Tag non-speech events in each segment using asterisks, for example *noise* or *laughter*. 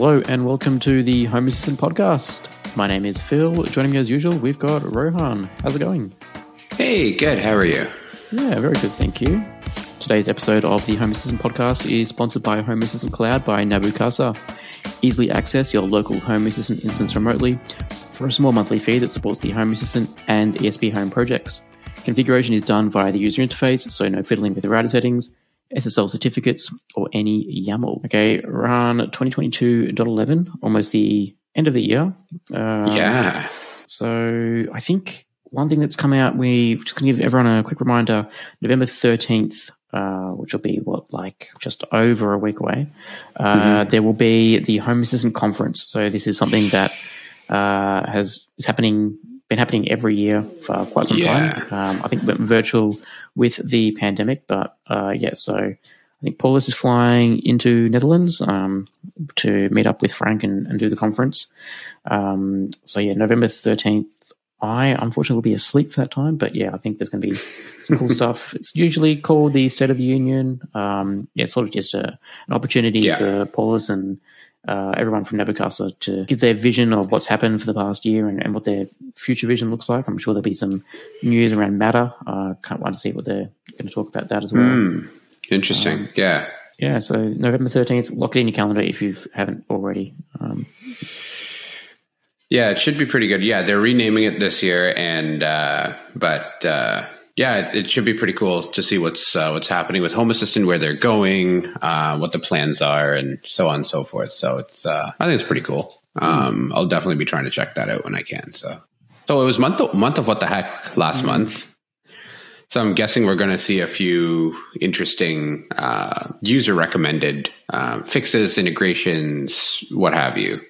Hello and welcome to the Home Assistant Podcast. My name is Phil. Joining me as usual, we've got Rohan. How's it going? Hey, good. How are you? Yeah, very good, thank you. Today's episode of the Home Assistant Podcast is sponsored by Home Assistant Cloud by Nabu Casa. Easily access your local Home Assistant instance remotely for a small monthly fee that supports the Home Assistant and ESPHome projects. Configuration is done via the user interface, so no fiddling with the router settings, SSL certificates, or any YAML. Okay, run 2022.11, almost the end of the year. Um, yeah. So I think one thing that's come out, we just going to give everyone a quick reminder November 13th, uh, which will be what, like just over a week away, uh, mm-hmm. there will be the Home Assistant Conference. So this is something that uh, has is happening been happening every year for quite some yeah. time. Um, I think went virtual with the pandemic, but uh, yeah. So I think Paulus is flying into Netherlands um, to meet up with Frank and, and do the conference. Um, so yeah, November thirteenth. I unfortunately will be asleep for that time, but yeah, I think there's going to be some cool *laughs* stuff. It's usually called the State of the Union. Um, yeah, it's sort of just a, an opportunity yeah. for Paulus and uh, everyone from Nabu Casa to give their vision of what's happened for the past year and, and, what their future vision looks like. I'm sure there'll be some news around Matter. Uh, can't wait to see what they're going to talk about that as well. Mm, interesting. Um, yeah. Yeah. So November 13th, lock it in your calendar if you haven't already. Um, yeah, it should be pretty good. Yeah, they're renaming it this year, and uh, but uh, yeah, it, it, should be pretty cool to see what's uh, what's happening with Home Assistant, where they're going, uh, what the plans are, and so on and so forth. So it's uh, I think it's pretty cool. Um, I'll definitely be trying to check that out when I can. So so it was month month of what the heck last mm-hmm. month. So I'm guessing we're going to see a few interesting uh, user recommended uh, fixes, integrations, what have you.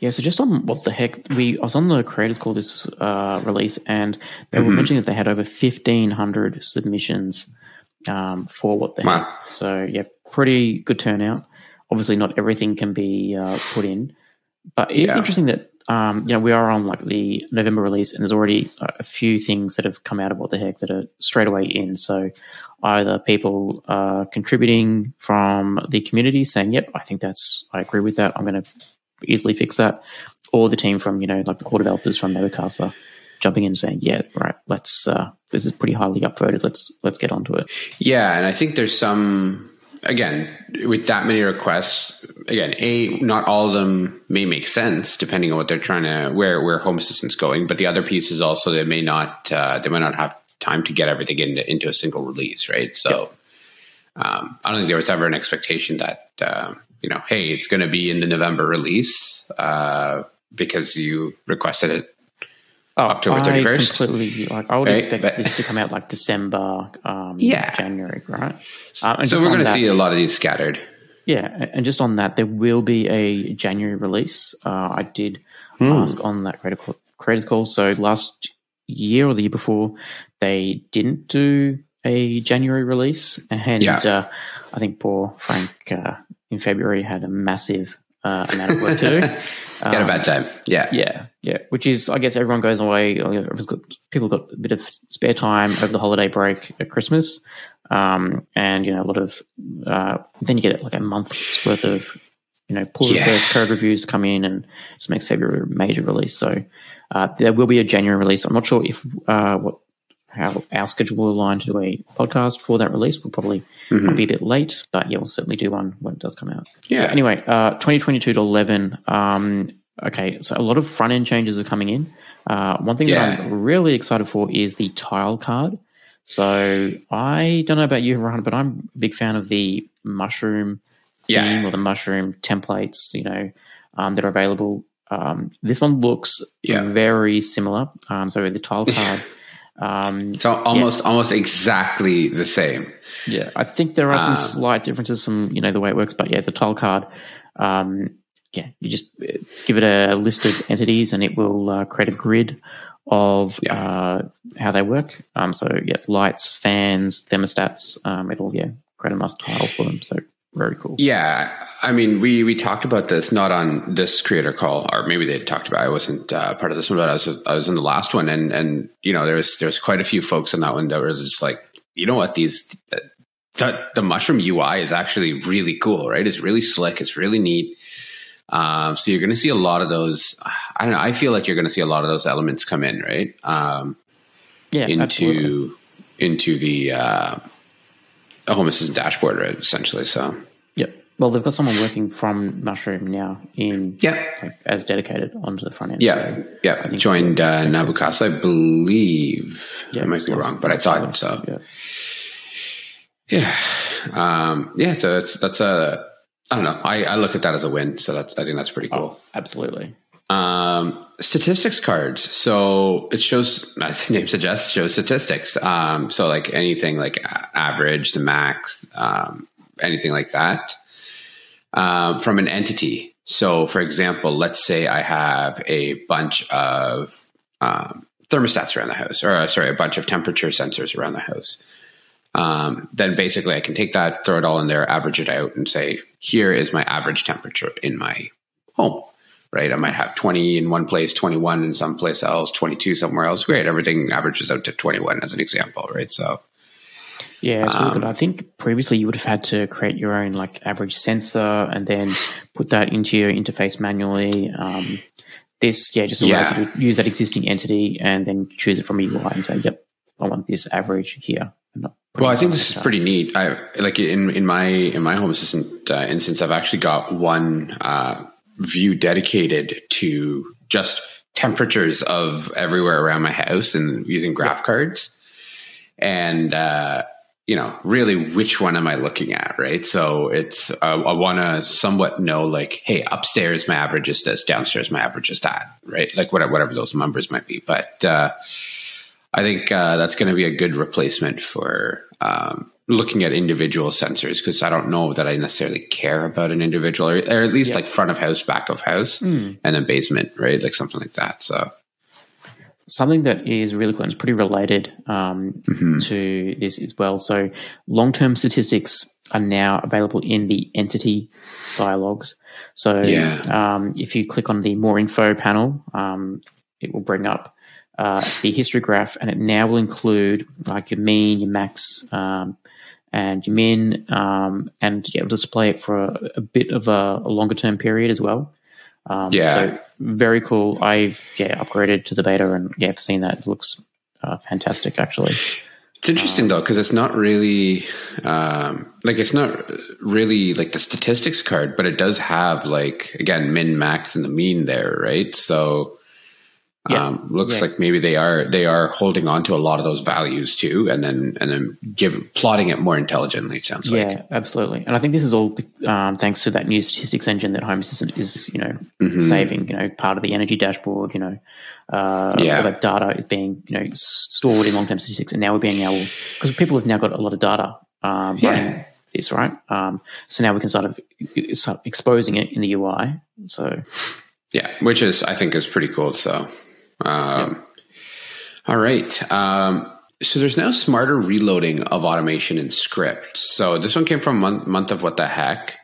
Yeah, so just on what the heck, we I was on the creators call this uh, release, and they mm-hmm. were mentioning that they had over fifteen hundred submissions um, for what the wow. heck. So yeah, pretty good turnout. Obviously, not everything can be uh, put in, but it's yeah. interesting that um, you know we are on like the November release, and there's already a few things that have come out of what the heck that are straight away in. So either people are contributing from the community saying, "Yep, I think that's I agree with that. I'm going to easily fix that, or the team from you know like the core developers from Casa jumping in and saying, "Yeah, right, let's uh, this is pretty highly upvoted. Let's let's get onto it." Yeah, and I think there's some again with that many requests. Again, a not all of them may make sense depending on what they're trying to where where Home Assistant's going, but the other piece is also they may not uh, they might not have time to get everything into into a single release, right? So. Yep. Um, I don't think there was ever an expectation that uh, you know, hey, it's going to be in the November release uh, because you requested it oh, October thirty first. Completely, like I would right? expect but, this to come out like December, um, yeah, January, right? Uh, so we're going to see a lot of these scattered. Yeah, and just on that, there will be a January release. Uh, I did hmm. ask on that creator call, creators call. So last year or the year before, they didn't do a January release, and yeah. uh, I think poor Frank uh, in February had a massive uh, amount of work to *laughs* do. Um, Got a bad time. Yeah. Yeah. Yeah. Which is, I guess everyone goes away. People got a bit of spare time over the holiday break at Christmas. Um, and, you know, a lot of, uh, then you get like a month's worth of, you know, pull yeah. requests, code reviews come in and just makes February a major release. So, uh, there will be a January release. I'm not sure if, uh, what how our schedule will align to do a podcast for that release. We'll probably mm-hmm. be a bit late, but yeah, we'll certainly do one when it does come out. Yeah. Anyway, uh, 2022 to 11. Um, okay, so a lot of front end changes are coming in. Uh, one thing yeah. that I'm really excited for is the tile card. So I don't know about you, Rohan, but I'm a big fan of the mushroom yeah. theme or the mushroom templates, you know, um, that are available. Um, this one looks yeah. very similar. Um, so the tile *laughs* card um, so almost yeah. almost exactly the same. Yeah, I think there are some um, slight differences from you know the way it works, but yeah, the tile card. Um, yeah, you just give it a list of entities, and it will uh, create a grid of yeah. uh, how they work. Um, so yeah, lights, fans, thermostats. Um, it'll yeah create a nice tile for them. So very cool. Yeah, I mean, we we talked about this not on this creator call, or maybe they talked about. It. I wasn't uh, part of this one, but I was I was in the last one, and and you know, there's there's quite a few folks on that one that were just like, you know what, these the, the mushroom UI is actually really cool, right? It's really slick, it's really neat. Um, so you're going to see a lot of those. I don't know. I feel like you're going to see a lot of those elements come in, right? Um, Yeah, into absolutely. into the uh, Home Assistant dashboard, right? Essentially. So Yep. Well, they've got someone working from Mushroom now in yeah, like, as dedicated onto the front end. yeah, So, yeah. Joined uh, Nabu Casa, I believe. yeah, I might be wrong, but I thought so. Yeah. Yeah, um, yeah. So that's that's a. I don't know. I, I look at that as a win. So that's I think that's pretty cool. Absolutely. Um, statistics cards. So it shows, *laughs* as the name suggests, shows statistics. Um, so like anything like average, the max, um, anything like that, um, from an entity. So for example, let's say I have a bunch of, um, thermostats around the house, or uh, sorry, a bunch of temperature sensors around the house. Um, then basically I can take that, throw it all in there, average it out and say, here is my average temperature in my home right? I might have 20 in one place, 21 in some place else, 22 somewhere else. Great. Everything averages out to 21 as an example, right? So, Yeah, it's really Um, good. I think previously you would have had to create your own like average sensor and then put that into your interface manually. Um, this, yeah, just allows Yeah. you to use that existing entity and then choose it from a UI and say, "Yep, I want this average here." And not put well, I think this is pretty neat. I like in, in my, in my home assistant uh, instance, I've actually got one, uh, view dedicated to just temperatures of everywhere around my house and using graph cards. And, uh, you know, really which one am I looking at? Right. So it's, uh, I want to somewhat know like, Hey, upstairs, my average is this, downstairs, my average is that, right? Like whatever, whatever those numbers might be. But, uh, I think, uh, that's going to be a good replacement for, um, looking at individual sensors because I don't know that I necessarily care about an individual or, or at least like front of house, back of house, Mm. and then basement, right? Like something like that. So, Something that is really cool and it's pretty related um, mhm. to this as well. So, long term statistics are now available in the entity dialogues. So, Yeah. um, if you click on the more info panel, um, it will bring up uh, the history graph and it now will include like your mean, your max, um, and your min, um, and yeah, it'll display it for a, a bit of a, a longer term period as well. Um, Yeah. So very cool. I've yeah upgraded to the beta and yeah, I've seen that. It looks uh, fantastic actually. It's interesting though, because it's not really um, like it's not really like the statistics card, but it does have like again min, max, and the mean there, right? So Yeah. um, looks Yeah. like maybe they are they are holding on to a lot of those values too, and then and then give plotting it more intelligently. It sounds Yeah, like yeah, absolutely. And I think this is all um, thanks to that new statistics engine that Home Assistant is, you know, Mhm. saving. You know, part of the energy dashboard. You know, uh, Yeah. all that data is being you know stored in long term statistics, and now we're being able because people have now got a lot of data. Um, Yeah. This right, um, so now we can sort of start exposing it in the UI. So Yeah, which is I think is pretty cool. So, um, all right. Um, so there's now smarter reloading of automation in script. So this one came from month, month of what the heck.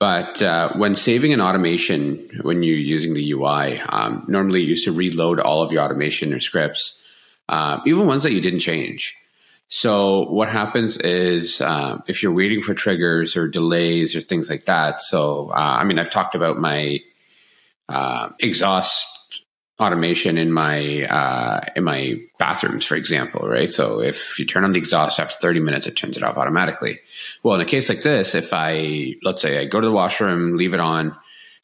But uh, when saving an automation, when you're using the UI, um, normally you used to reload all of your automation or scripts, uh, even ones that you didn't change. So what happens is uh, if you're waiting for triggers or delays or things like that. So uh, I mean, I've talked about my uh, exhaust automation in my uh, in my bathrooms, for example, right? So if you turn on the exhaust after 30 minutes, it turns it off automatically. Well, in a case like this, if I let's say I go to the washroom, leave it on,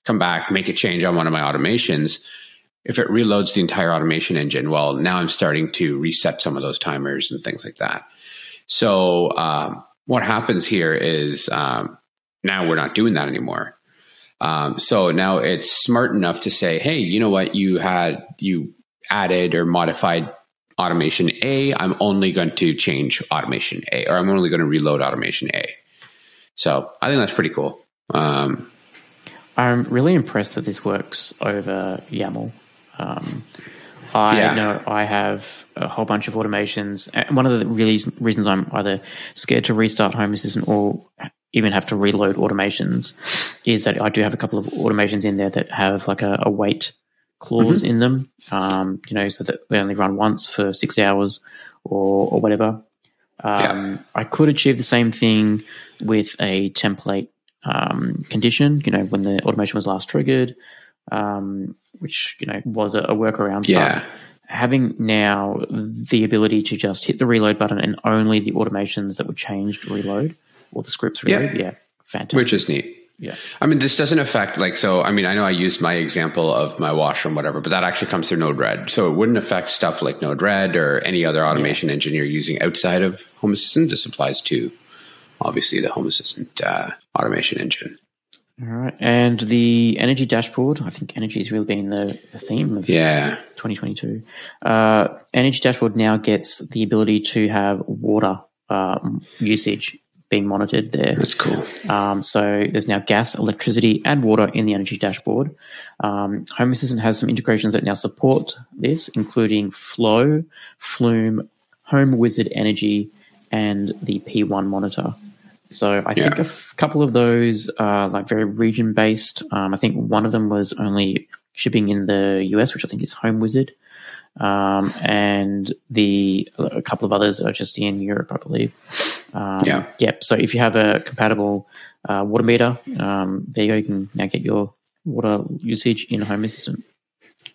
come back, make a change on one of my automations, if it reloads the entire automation engine, well, now I'm starting to reset some of those timers and things like that. So um, what happens here is um, now we're not doing that anymore. Um, so now it's smart enough to say, hey, you know what? You had you added or modified automation A. I'm only going to change automation A, or I'm only going to reload automation A. So I think that's pretty cool. Um, I'm really impressed that this works over YAML. Um, I Yeah. know I have a whole bunch of automations, and one of the really reasons I'm either scared to restart Home Assistant or even have to reload automations is that I do have a couple of automations in there that have like a, a wait clause in them. Um, you know, so that they only run once for six hours or or whatever. Um, I could achieve the same thing with a template um, condition. You know, when the automation was last triggered, um, which you know was a, a workaround. Yeah. But having now the ability to just hit the reload button and only the automations that were changed reload or the scripts reload. Yeah. Yeah, fantastic. Which is neat. yeah, I mean, this doesn't affect like so. I mean, I know I used my example of my washer and whatever, but that actually comes through Node-RED, so it wouldn't affect stuff like Node-RED or any other automation engine you're using outside of Home Assistant. This applies to obviously the Home Assistant uh, automation engine. All right, and the energy dashboard. I think energy has really been the, the theme of Yeah, 2022. Uh, energy dashboard now gets the ability to have water um, usage being monitored there. that's cool. Um, so there's now gas, electricity, and water in the energy dashboard. Um, Home Assistant has some integrations that now support this, including Flo, Flume, HomeWizard Energy, and the P1 monitor. So I think Yeah. a f- couple of those are like very region based. Um, I think one of them was only shipping in the US, which I think is HomeWizard. Um, and the a couple of others are just in Europe, I believe. Um, Yeah. Yep. So if you have a compatible uh, water meter, um, there you go. You can now get your water usage in Home Assistant.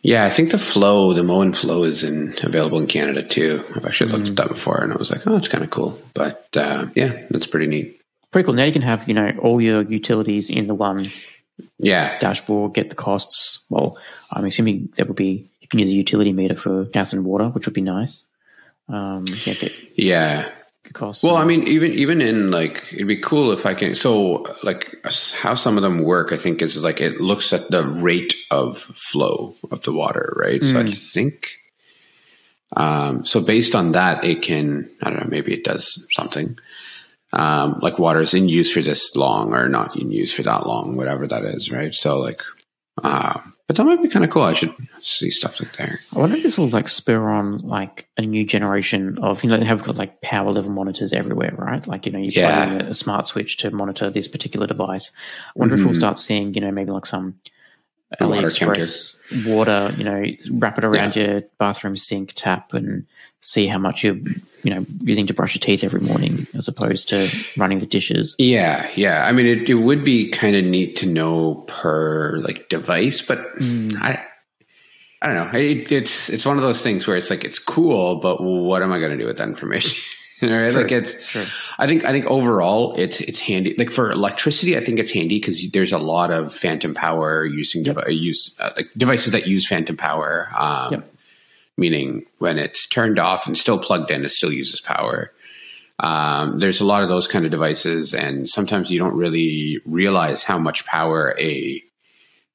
Yeah, I think the Flo, the Moen Flo, is in available in Canada too. I've actually looked at that before, and I was like, oh, it's kind of cool. But uh, yeah, that's pretty neat. Pretty cool. Now you can have you know all your utilities in the one Yeah, dashboard. Get the costs. Well, I'm assuming there will be use a utility meter for gas and water, which would be nice. Um, yeah, get yeah. Well, I mean, even even in like, it'd be cool if I can. So, like, how some of them work, I think, is like it looks at the rate of flow of the water, right? So, I think, um, so based on that, it can, I don't know, maybe it does something. Um, like water is in use for this long or not in use for that long, whatever that is, right? So, like, uh, but that might be kind of cool. I should see stuff like that. I wonder if this will like spur on like a new generation of you know they have got like power level monitors everywhere, right? Like you know you Yeah. plug in a, a smart switch to monitor this particular device. I wonder if we'll mm-hmm. start seeing you know maybe like some A water AliExpress water, you know, wrap it around your bathroom sink tap and see how much you're you know using to brush your teeth every morning as opposed to running the dishes. Yeah, yeah. I mean, it, it would be kind of neat to know per like device, but I, I don't know. It, it's it's one of those things where it's like it's cool, but what am I going to do with that information? *laughs* right? Like it's. Sure. I think I think overall it's it's handy. Like for electricity, I think it's handy because there's a lot of phantom power using devi- use uh, like devices that use phantom power. Um, Yep. Meaning when it's turned off and still plugged in, it still uses power. Um, there's a lot of those kind of devices, and sometimes you don't really realize how much power a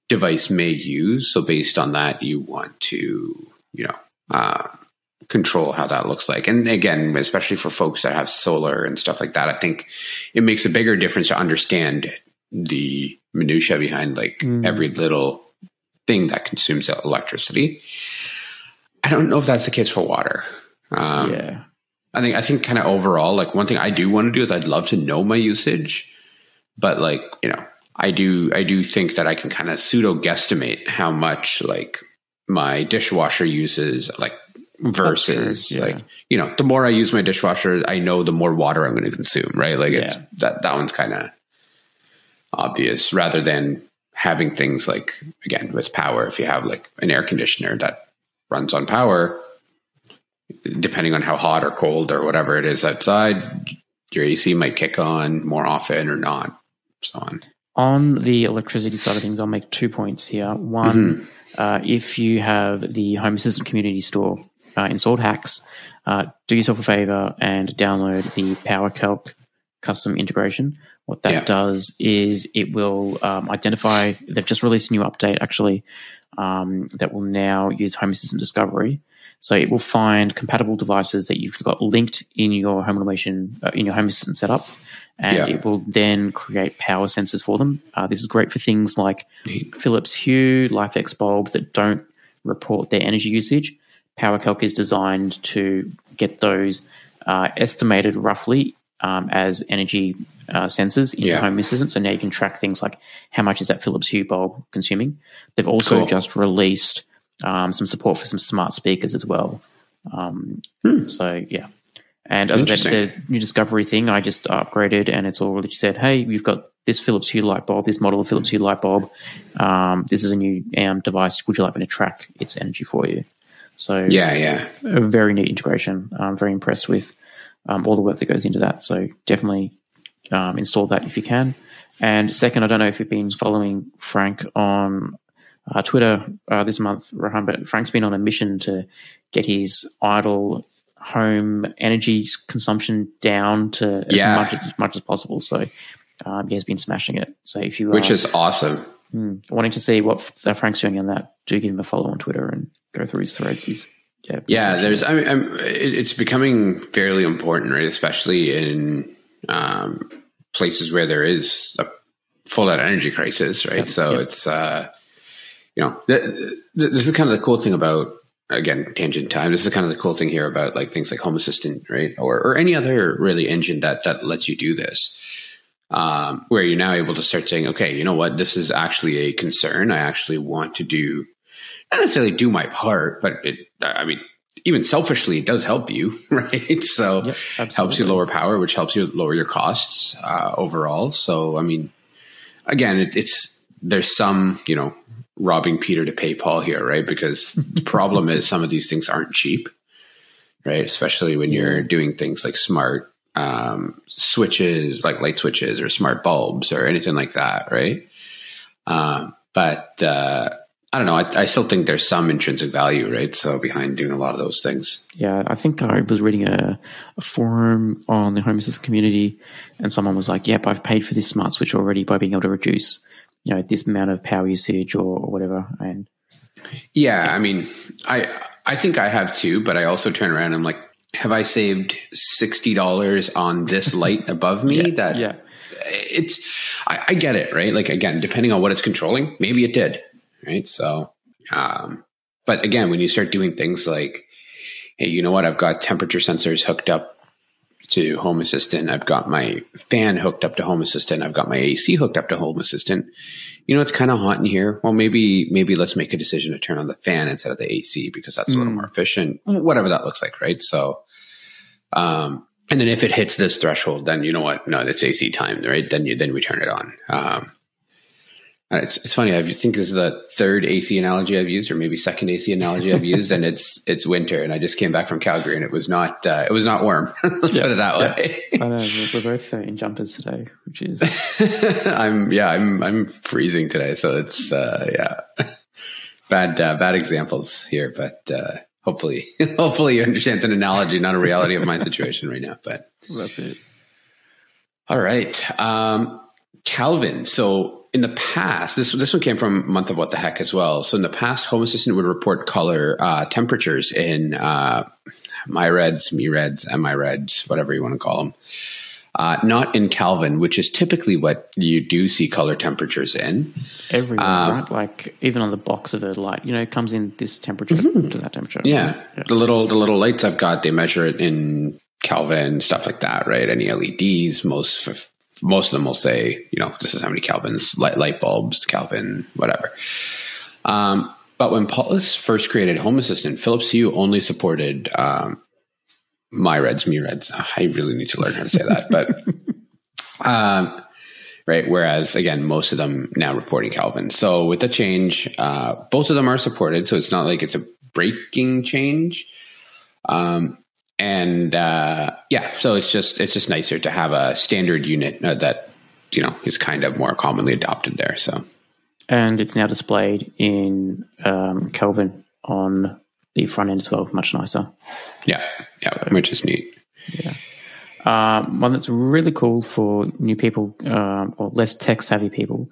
device may use. So based on that, you want to, you know, uh, control how that looks like. And again, especially for folks that have solar and stuff like that, I think it makes a bigger difference to understand the minutia behind like every little thing that consumes electricity. I don't know if that's the case for water. Um, yeah. I think I think kind of overall, like one thing I do want to do is I'd love to know my usage, but like you know, I do I do think that I can kind of pseudo guesstimate how much like my dishwasher uses, like versus yeah. like you know, the more I use my dishwasher, I know the more water I'm going to consume, right? Like it's that that one's kind of obvious rather than having things like again with power. If you have like an air conditioner that runs on power, depending on how hot or cold or whatever it is outside, your AC might kick on more often or not, so on. On the electricity side of things, I'll make two points here. One, uh, if you have the Home Assistant Community Store uh, installed HACS, uh, do yourself a favor and download the PowerCalc custom integration. What that Yeah. does is it will um, identify, they've just released a new update actually um, that will now use Home Assistant Discovery. So it will find compatible devices that you've got linked in your home automation, uh, in your Home Assistant setup, and Yeah. it will then create power sensors for them. Uh, this is great for things like Neat. Philips Hue, LIFX bulbs that don't report their energy usage. PowerCalc is designed to get those uh, estimated roughly um, as energy uh, sensors in your home assistant. So now you can track things like how much is that Philips Hue bulb consuming. They've also Cool. just released um, some support for some smart speakers as well. Um, Hmm. So yeah. And as I said, the new discovery thing, I just upgraded and it's already said, hey, you've got this Philips Hue light bulb, this model of Philips Hue light bulb, um, this is a new um, device. Would you like me to track its energy for you? So yeah, yeah, a very neat integration. I'm very impressed with um, all the work that goes into that. So definitely um, install that if you can. And second, I don't know if you've been following Frank on uh, Twitter uh, this month, Rohan, but Frank's been on a mission to get his idle home energy consumption down to Yeah. as, much, as much as possible. So um, he has been smashing it. So if you which is awesome. mm, wanting to see what Frank's doing on that, do give him a follow on Twitter and go through his threads. He's yeah, Yeah, there's. I mean, I'm, it's becoming fairly important, right? Especially in um, places where there is a full out energy crisis, right? Yep, so yep. it's uh, you know, th- th- this is kind of the cool thing about again tangent time. This is kind of the cool thing here about like things like Home Assistant, right, or or any other really engine that that lets you do this. Um, where you're now able to start saying, okay, you know what, this is actually a concern. I actually want to do not necessarily do my part, but it, I mean, even selfishly, it does help you, *laughs* right? So Yep, helps you lower power, which helps you lower your costs uh, overall. So, I mean, again, it, it's there's some, you know, robbing Peter to pay Paul here, right? Because the problem is some of these things aren't cheap, right? Especially when you're doing things like smart um, switches, like light switches or smart bulbs or anything like that, right? Um, but uh, I don't know. I, I still think there's some intrinsic value, right? So behind doing a lot of those things. Yeah, I think I was reading a, a forum on the Home Assistant community, and someone was like, "Yep, I've paid for this smart switch already by being able to reduce, you know, this amount of power usage or, or whatever." And Yeah, I mean, I I think I have too, but I also turn around and I'm like, have I saved sixty dollars on this *laughs* light above me? yeah, that yeah, it's I, I get it, right? Like again, depending on what it's controlling, maybe it did, right? So, um, but again, when you start doing things like, hey, you know what? I've got temperature sensors hooked up to Home Assistant. I've got my fan hooked up to Home Assistant. I've got my AC hooked up to Home Assistant. You know, it's kind of hot in here. Well, maybe maybe let's make a decision to turn on the fan instead of the AC because that's a little Mm. more efficient. Whatever that looks like, right? So, um, and then if it hits this threshold, then you know what? No, it's AC time, right? Then you then we turn it on. Um, it's it's funny. I think this is the third AC analogy I've used, or maybe second AC analogy I've *laughs* used, and it's it's winter, and I just came back from Calgary, and it was not uh, it was not warm. *laughs* Let's Yeah, put it that yeah. way. I know we're, both in jumpers today, which is *laughs* I'm yeah, I'm I'm freezing today, so it's uh, yeah, bad uh, bad examples here, but uh, hopefully hopefully you understand it's an analogy, not a reality of my situation right now. But that's it. all right, um, Kelvin. So in the past, this this one came from Month of What the Heck as well. So in the past, Home Assistant would report color uh, temperatures in uh, mireds, me reds, and mireds, whatever you want to call them. Uh, not in Kelvin, which is typically what you do see color temperatures in. Everywhere, Um, right? Like even on the box of a light, you know, it comes in this temperature to that temperature. Mm-hmm. Yeah. The little the little lights I've got, they measure it in Kelvin, stuff like that, right? Any LEDs, most f- most of them will say, you know, this is how many Kelvins, light, light bulbs, Kelvin, whatever. Um, but when Paulus first created Home Assistant, Philips Hue only supported um, mireds, me reds. I really need to learn how to say that, but *laughs* um, right. Whereas again, most of them now reporting Kelvin. So with the change, uh, both of them are supported. So it's not like it's a breaking change. Um, and uh, yeah, so it's just it's just nicer to have a standard unit uh, that you know is kind of more commonly adopted there. So and it's now displayed in um, Kelvin on the front end as well, much nicer. yeah, yeah, which is neat. Um, one that's really cool for new people um, or less tech savvy people.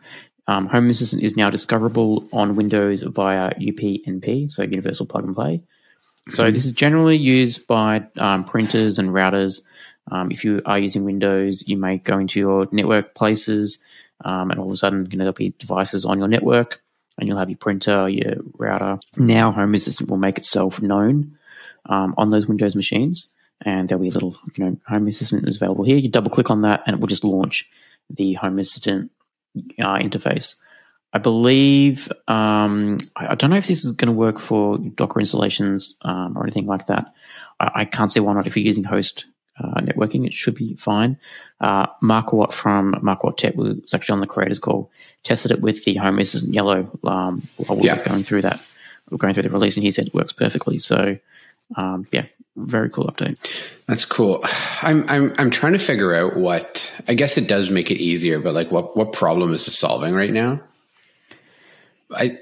Um, Home Assistant is now discoverable on Windows via UPnP, so Universal Plug and Play. So this is generally used by um, printers and routers. Um, if you are using Windows, you may go into your network places, um, and all of a sudden, you know, there'll be devices on your network, and you'll have your printer, your router. Now, Home Assistant will make itself known um, on those Windows machines, and there'll be a little, you know, Home Assistant is available here. You double click on that, and it will just launch the Home Assistant uh, interface. I believe um, I, I don't know if this is going to work for Docker installations um, or anything like that. I, I can't see why not if you're using host uh, networking, it should be fine. Uh, Mark Watt from Mark Watt Tech was actually on the creators call, tested it with the Home Assistant Yellow um, while we Yeah. going through that, we were going through the release, and he said it works perfectly. So, um, yeah, very cool update. That's cool. I'm I'm I'm trying to figure out what I guess it does make it easier, but like what what problem is it solving right now? I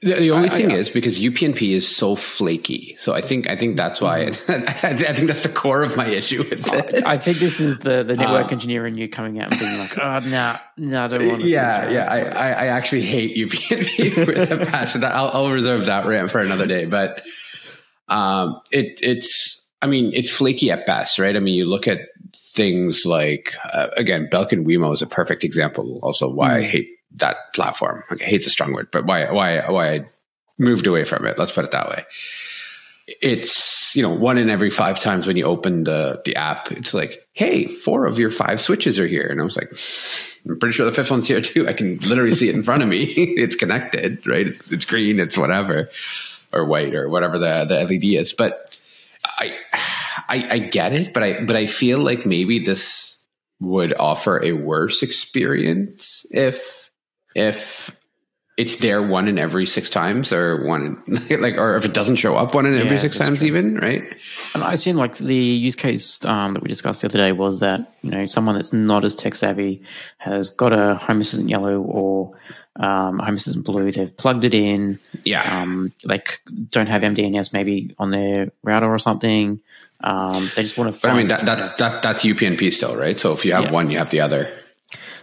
the, only I- thing I- is because UPnP is so flaky. So I think I think that's why *laughs* I, think that's the core of my issue with this. I think this is the, the network Um, engineer in you coming out and being like, oh, no, no, I don't want to. *laughs* yeah, yeah. I, I, I actually hate UPnP *laughs* with a passion. I'll, I'll reserve that rant for another day. But um, it, it's, I mean, it's flaky at best, right? I mean, you look at things like, uh, again, Belkin Wemo is a perfect example. Also, why I hate that platform. Okay, hate's a strong word, but why, why, why I moved away from it. Let's put it that way. It's you know one in every five times when you open the the app, it's like, hey, four of your five switches are here, and I was like, I'm pretty sure the fifth one's here too. I can literally see it in front of me. *laughs* it's connected, right? It's, it's green, it's whatever, or white, or whatever the the LED is. But I, I I get it, but I but I feel like maybe this would offer a worse experience if if it's there one in every six times or one *laughs* like or if it doesn't show up one in every Yeah, six times true. even right And I assume like the use case um, that we discussed the other day was that you know someone that's not as tech savvy has got a Home Assistant Yellow or um, Home Assistant Blue. They've plugged it in. yeah Um, they don't have MDNS maybe on their router or something. Um, they just want to. but i mean that, that that that's upnp still right so if you have Yeah. one you have the other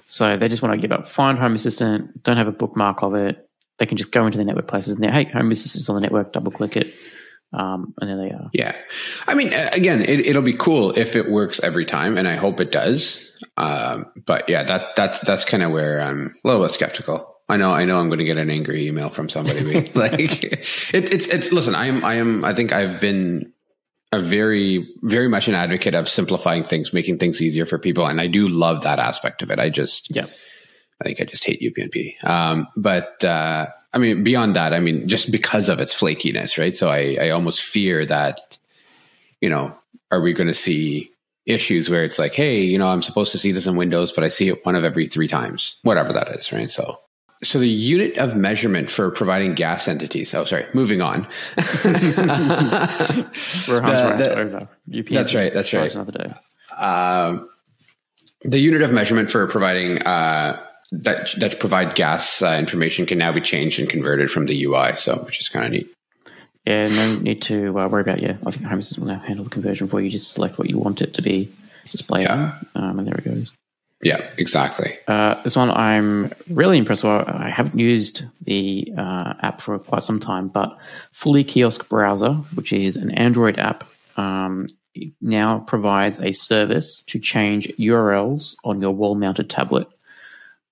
So they just want to give up find Home Assistant, don't have a bookmark of it. They can just go into the network places and they're, hey, Home Assistant's on the network, double click it. Um, and there they are. yeah i mean again it, it'll be cool if it works every time and i hope it does um, but yeah that that's that's kind of where i'm a little bit skeptical I know, I know, I'm going to get an angry email from somebody. *laughs* like, it, it's, it's. Listen, I am, I am. I think I've been a very, very much an advocate of simplifying things, making things easier for people, and I do love that aspect of it. I just, Yeah. I think I just hate UPnP. Um, but uh, I mean, beyond that, I mean, just because of its flakiness, right? So I, I almost fear that, you know, are we going to see issues where it's like, hey, you know, I'm supposed to see this in Windows, but I see it one of every three times, whatever that is, right? So. So the unit of measurement for providing gas entities. Oh, sorry. Moving on. *laughs* The- the- that's right, that's right. Another day. um, the unit of measurement for providing uh, that that provide gas uh, information can now be changed and converted from the UI. So, which is kind of neat. Yeah, no need to uh, worry about. Yeah, I think Home Assistant will now handle the conversion for you. Just select what you want it to be displayed Yeah. um, and there it goes. Yeah, exactly. Uh, this one I'm really impressed with. I haven't used the uh, app for quite some time, but Fully Kiosk Browser, which is an Android app, um, now provides a service to change URLs on your wall-mounted tablet.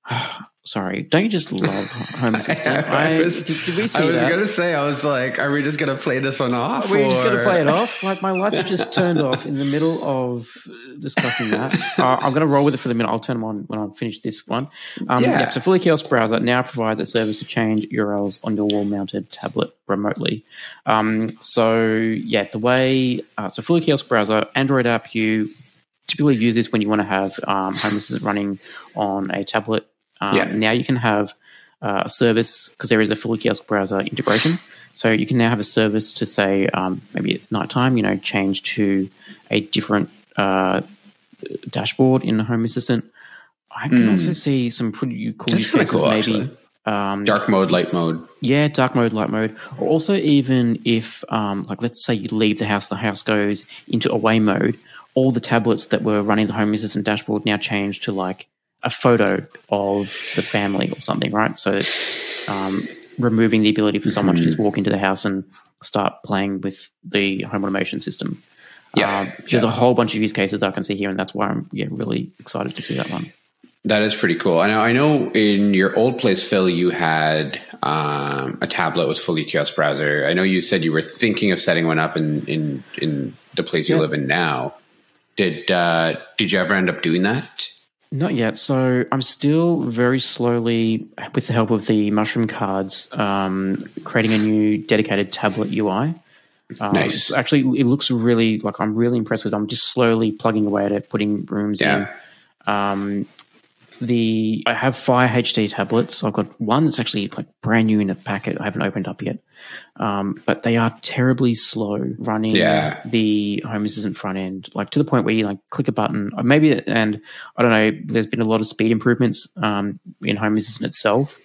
*sighs* Sorry, don't you just love Home *laughs* Assistant? I was, we see I was that? gonna say, I was like, are we just gonna play this one off? Are We're just going to play it off. Like my lights are just turned off in the middle of discussing that. Uh, I'm going to roll with it for the minute. I'll turn them on when I finish this one. Um, Yeah. So Fully Kiosk Browser now provides a service to change URLs on your wall-mounted tablet remotely. Um, so yeah, the way uh, so Fully Kiosk Browser Android app you typically use this when you want to have um, Home Assistant running on a tablet. Um, Yeah. Now you can have uh, a service because there is a Fully Kiosk Browser integration. So you can now have a service to say um, maybe at nighttime, you know, change to a different uh, dashboard in the Home Assistant. I can also see some pretty cool Hmm. That's cool, maybe, um, Dark mode, light mode. yeah, dark mode, light mode, or also even if, um, like, let's say you leave the house, the house goes into away mode. All the tablets that were running the Home Assistant dashboard now change to like a photo of the family or something, right? So it's um, removing the ability for someone to just walk into the house and start playing with the home automation system. Yeah, Um, there's yeah. a whole bunch of use cases I can see here, and that's why I'm yeah really excited to see that one. That is pretty cool. I know. I know. In your old place, Phil, you had um, a tablet with fully kiosk browser. I know you said you were thinking of setting one up in in, in the place you Yeah. live in now. Did uh, did you ever end up doing that? Not yet. So I'm still very slowly, with the help of the mushroom cards, um, creating a new dedicated tablet UI. Um, Nice. Actually, it looks really like I'm really impressed with. it. I'm just slowly plugging away at it, putting rooms Yeah. in. Um, the I have Fire HD tablets. I've got one that's actually like brand new in a packet. I haven't opened up yet, um, but they are terribly slow running. Yeah. the Home Assistant front end, like to the point where you like click a button, or maybe and I don't know. There's been a lot of speed improvements um, in Home Assistant itself.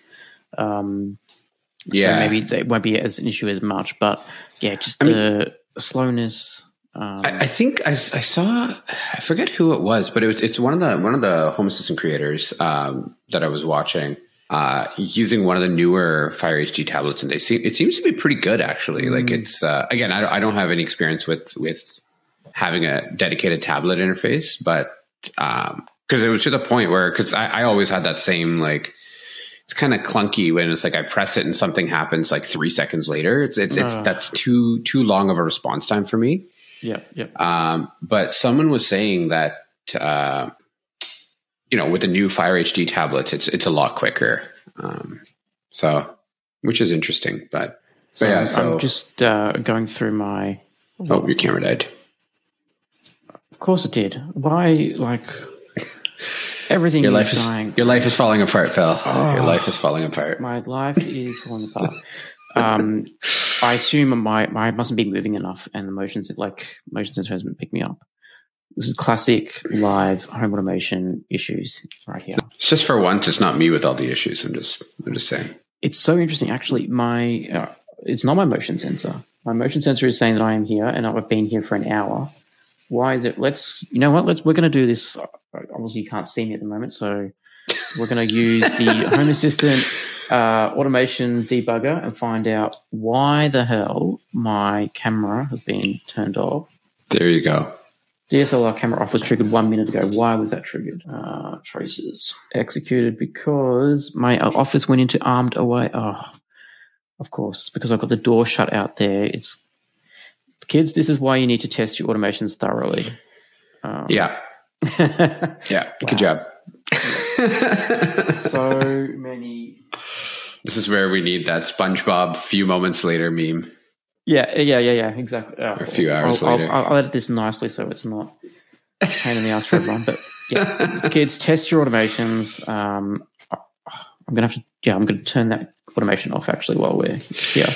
Um, Yeah. so maybe it won't be as an issue as much, but yeah, just I mean- the slowness. Um, I, I think I saw I forget who it was, but it was it's one of the one of the Home Assistant creators um, that I was watching uh, using one of the newer Fire HD tablets, and they seem it seems to be pretty good actually. Like it's uh, again, I don't, I don't have any experience with with having a dedicated tablet interface, but because it was to the point where because I, I always had that same like it's kind of clunky when it's like I press it and something happens like three seconds later. It's it's, it's Ah. that's too too long of a response time for me. Yeah, yeah. Um, but someone was saying that uh, you know with the new Fire HD tablets, it's it's a lot quicker. Um, so, which is interesting. But So, yeah, so- I'm just uh, going through my. oh, your camera died. Of course it did. Why, like, *laughs* everything Your is life is dying. your life is falling apart, Phil. Your Oh. life is falling apart. My life is falling apart. *laughs* Um, I assume my, my mustn't be moving enough, and the motions like motion sensor hasn't picked me up. This is classic live home automation issues right here. It's just for once, it's not me with all the issues. I'm just I'm just saying. It's so interesting. Actually, my uh, it's not my motion sensor. My motion sensor is saying that I am here, and I've been here for an hour. Why is it? Let's you know what? Let's we're going to do this. Obviously, you can't see me at the moment, so we're going to use the *laughs* Home Assistant uh, automation debugger and find out why the hell my camera has been turned off. There you go. DSLR camera off was triggered one minute ago. Why was that triggered? Uh, traces executed because my uh, office went into armed away. Oh, of course, because I've got the door shut out there. It's kids. This is why you need to test your automations thoroughly. Um, Yeah, *laughs* yeah. Wow. Good job. *laughs* so many. this is where we need that SpongeBob few moments later meme. Yeah, yeah, yeah, yeah. Exactly. Uh, A few hours I'll, later. I'll, I'll edit this nicely so it's not a pain in the ass for everyone. But yeah, *laughs* kids, test your automations. Um, I'm gonna have to. Yeah, I'm gonna turn that automation off actually while we're here.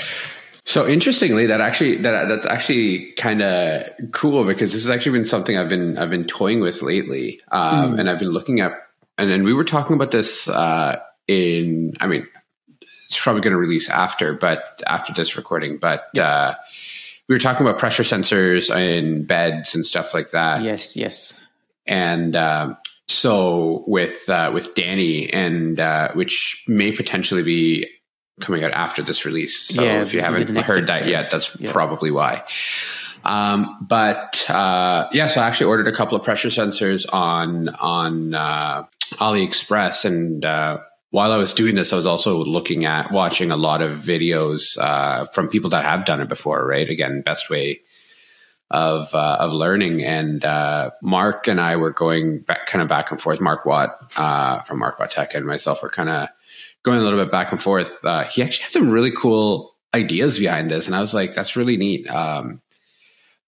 So interestingly, that actually that that's actually kind of cool because this has actually been something I've been I've been toying with lately, um, and I've been looking at, and then we were talking about this uh, in. I mean, it's probably going to release after, but after this recording, but uh, we were talking about pressure sensors in beds and stuff like that, Yes, yes. and um, so with uh, with Danny, and uh, which may potentially be coming out after this release. So Yeah, if you haven't heard that yet, that's Yeah. probably why. Um, but uh, yeah, so I actually ordered a couple of pressure sensors on on uh, AliExpress, and uh, while I was doing this, I was also looking at watching a lot of videos uh, from people that have done it before. Right, again, best way of uh, of learning. And uh, Mark and I were going back, kind of back and forth. Mark Watt uh, from Mark Watt Tech and myself were kind of going a little bit back and forth. Uh, he actually had some really cool ideas behind this, and I was like, "That's really neat." Um,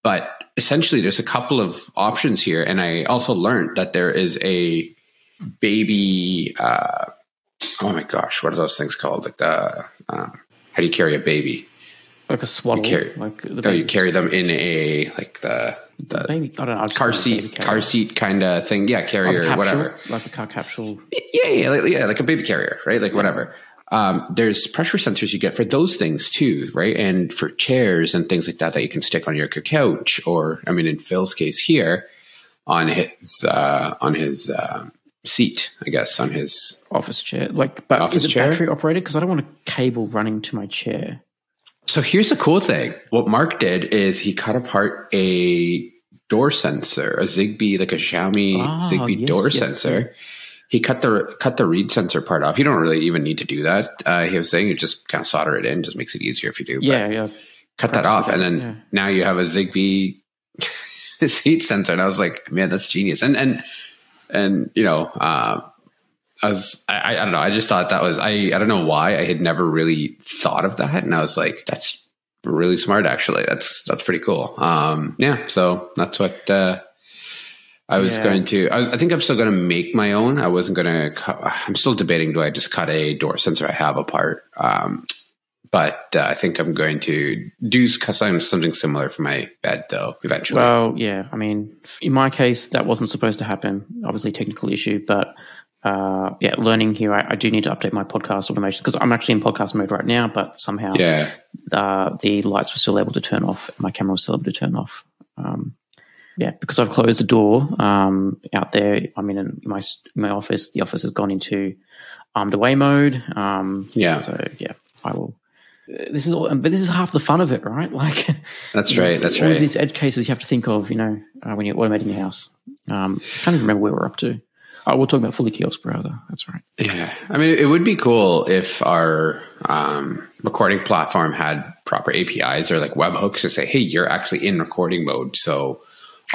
but essentially, there's a couple of options here, and I also learned that there is a baby. Uh, oh my gosh, what are those things called? Like the um, how do you carry a baby? Like a swaddle. carry- like the Oh, you carry them in a like the the baby. I don't know. Car call it baby seat car seat kind of thing. Yeah, Like carrier, capsule, whatever. Like a car capsule. Yeah, yeah, like, yeah, like a baby carrier, right? Like whatever. Um, there's pressure sensors you get for those things too, right? And for chairs and things like that that you can stick on your couch, or I mean, in Phil's case here, on his uh, on his uh, seat, I guess, on his Office chair. Like, but Office is it chair? battery operated? Because I don't want a cable running to my chair. So here's the cool thing. What Mark did is he cut apart a door sensor, a Zigbee, like a Xiaomi Ah, Zigbee yes, door yes, sensor. He cut the cut the reed sensor part off. You don't really even need to do that. Uh, he was saying you just kind of solder it in, just makes it easier if you do. But Yeah, yeah. cut that off, and then yeah. now you have a Zigbee *laughs* seat sensor. And I was like, man, that's genius. And and and you know, uh, I was I, I don't know. I just thought that was I I don't know why I had never really thought of that, and I was like, that's really smart. Actually, that's that's pretty cool. Um, yeah, so that's what uh, I was Yeah. going to. I was. I think I'm still going to make my own. I wasn't going to. I'm still debating. Do I just cut a door sensor I have apart? Um, but uh, I think I'm going to do something something similar for my bed though. Eventually, Well, yeah. I mean, in my case, that wasn't supposed to happen. Obviously, technical issue, but uh, yeah, learning here. I, I do need to update my podcast automation because I'm actually in podcast mode right now, but somehow yeah, uh, the lights were still able to turn off. My camera was still able to turn off. Um, yeah, because I've closed the door um, out there. I'm in, in my my office. The office has gone into armed away mode. Um, Yeah. So yeah, I will. This is all, but this is half the fun of it, right? *laughs* Like that's right. That's all right. these edge cases you have to think of, you know, uh, when you're automating your house. Um, I can't even remember where we're up to. Oh, we'll talk about fully kiosk browser. That's right. Yeah, I mean, it would be cool if our um, recording platform had proper APIs or like webhooks to say, "Hey, you're actually in recording mode," so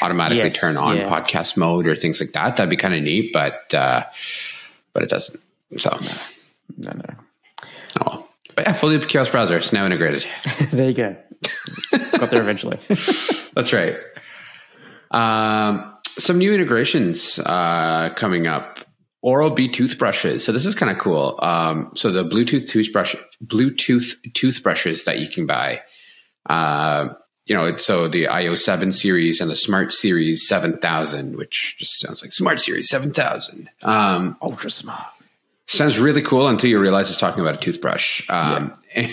automatically Yes, turn on yeah. podcast mode or things like that. That'd be kind of neat, but uh, but it doesn't. So, No, no. But yeah, fully kiosk browser. It's now integrated. *laughs* there you go. Got there eventually. *laughs* *laughs* That's right. Um, some new integrations uh, coming up. Oral B toothbrushes. So this is kind of cool. Um, so the Bluetooth toothbrush, Bluetooth toothbrushes that you can buy. Uh, you know, so the IO seven series and the Smart Series seven thousand, which just sounds like Smart Series seven thousand. Um, Ultra smart. Sounds really cool until you realize it's talking about a toothbrush. Um, *laughs*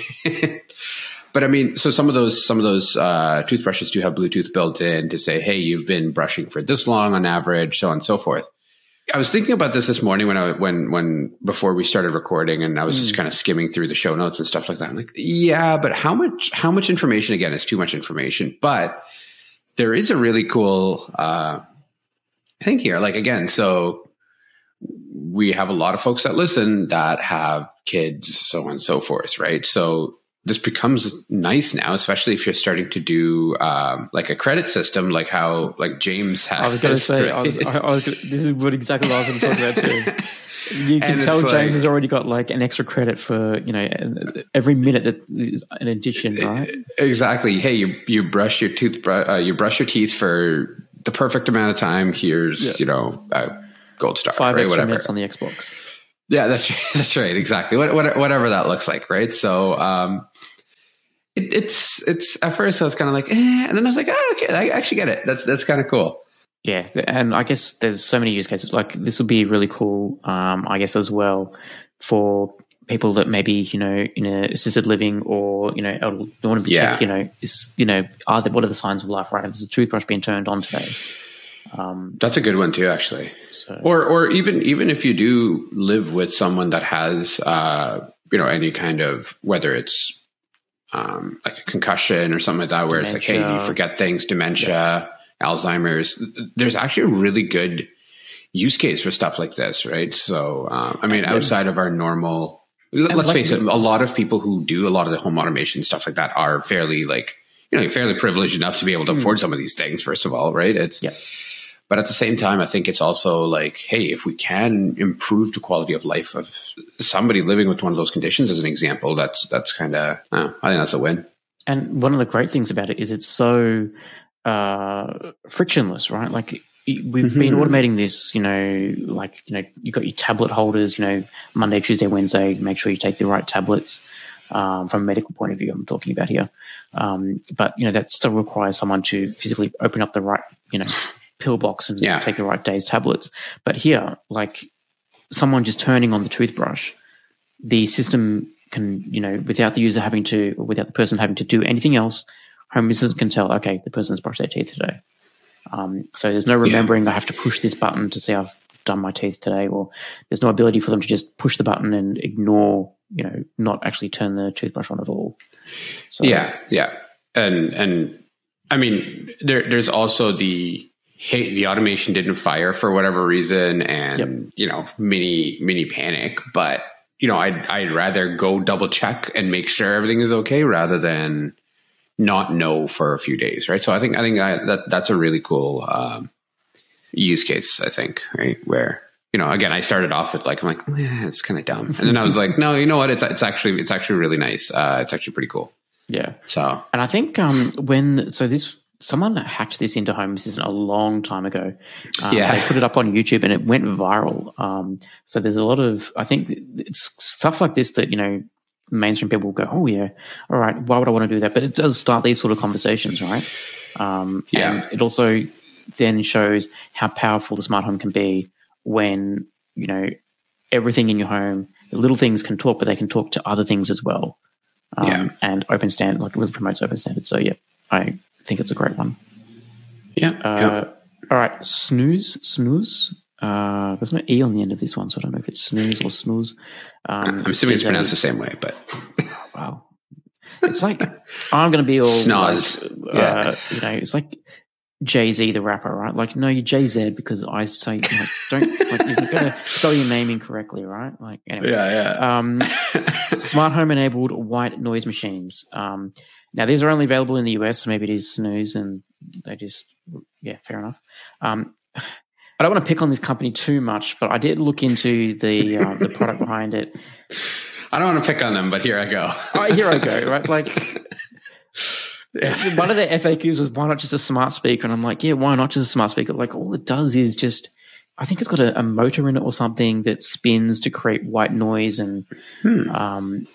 but I mean, so some of those some of those uh, toothbrushes do have Bluetooth built in to say, "Hey, you've been brushing for this long on average," so on and so forth. I was thinking about this this morning when I when when before we started recording, and I was just kind of skimming through the show notes and stuff like that. I'm like, yeah, but how much how much information again is too much information? But there is a really cool uh, thing here. Like again, so we have a lot of folks that listen that have kids, so on and so forth, right? So this becomes nice now, especially if you're starting to do um, like a credit system, like how like James has. I was going to say, I was, I, I was gonna, this is what exactly what I was going to talk about too. *laughs* You can tell James like- has already got like an extra credit for you know every minute that is an addition, right? exactly. Hey, you you brush your tooth, uh, you brush your teeth for the perfect amount of time. Here's Yeah. you know a gold star, Five right? extra Whatever. minutes on the Xbox. Yeah, that's *laughs* that's right. Exactly. What, what, whatever that looks like, right? So, um, it, it's it's at first I was kind of like, eh, and then I was like, oh, okay, I actually get it. That's that's kind of cool. Yeah, and I guess there's so many use cases. Like this would be really cool, um, I guess, as well for people that maybe you know in a assisted living or you know elderly- want to Yeah. check, you know, is you know, are there, what are the signs of life? Right, is the toothbrush being turned on today? Um, That's a good one too, actually. so Or or even even if you do live with someone that has uh, you know any kind of whether it's um, like a concussion or something like that, where it's like, hey, you forget things, dementia, Alzheimer's. There's actually a really good use case for stuff like this, right? So, um, I mean, outside of our normal, let's like- face it, a lot of people who do a lot of the home automation stuff like that are fairly like, you know, fairly privileged enough to be able to afford some of these things. First of all, right? It's Yeah. But at the same time, I think it's also like, hey, if we can improve the quality of life of somebody living with one of those conditions, as an example, that's that's kind of, I think that's a win. And one of the great things about it is it's so uh, frictionless, right? Like we've been Mhm. automating this, you know, like you know, you got your tablet holders, you know, Monday, Tuesday, Wednesday. Make sure you take the right tablets. Um, from a medical point of view, I'm talking about here. Um, but you know, that still requires someone to physically open up the right, you know, pill box and Yeah. take the right day's tablets. But here, like someone just turning on the toothbrush, the system can, you know, without the user having to, or without the person having to do anything else, home business can tell, okay, the person's brushed their teeth today. Um, so there's no remembering I have to push this button to say I've done my teeth today, or there's no ability for them to just push the button and ignore, you know, not actually turn the toothbrush on at all. So, Yeah, yeah, and and I mean, there, there's also the hey, the automation didn't fire for whatever reason, and Yep. you know, mini mini panic. But you know, I'd I'd rather go double check and make sure everything is okay rather than not know for a few days, right? So I think I think I, that that's a really cool um, use case. I think right where. You know, again, I started off with like, I'm like, yeah, it's kind of dumb, and then I was like, no, you know what? It's it's actually it's actually really nice. Uh, it's actually pretty cool. Yeah. So And I think um, when so this someone hacked this into Home Assistant a long time ago. Um, Yeah. they put it up on YouTube and it went viral. Um, so there's a lot of I think it's stuff like this that you know mainstream people will go, oh yeah, all right, why would I want to do that? But it does start these sort of conversations, right? Um, Yeah. And it also then shows how powerful the smart home can be when you know everything in your home, the little things can talk, but they can talk to other things as well. Um, Yeah. And open standard, like it really promotes open standards. So yeah, I think it's a great one. yeah, Uh, yeah. All right, snooze, snooze. Uh, there's no e on the end of this one, so I don't know if it's snooze or snooze. Um, I'm assuming it's pronounced the same way, but *laughs* Wow, it's like I'm going to be all Snoz. like, Yeah. uh, you know, it's like Jay Z the rapper, right? Like, no, you're Jay Z because I say like, don't like you've got to *laughs* spell your name incorrectly, right? Like, anyway. yeah, Um, *laughs* smart home enabled white noise machines. Um, now these are only available in the US, so maybe it is snooze, and they just yeah, fair enough. Um, *sighs* I don't want to pick on this company too much, but I did look into the uh, the product behind it. *laughs* I don't want to pick on them, but here I go. Here I go. Right, *laughs* like one of the FAQs was why not just a smart speaker, and I'm like, yeah, why not just a smart speaker? Like all it does is just. I think it's got a, a motor in it or something that spins to create white noise and Hmm. um,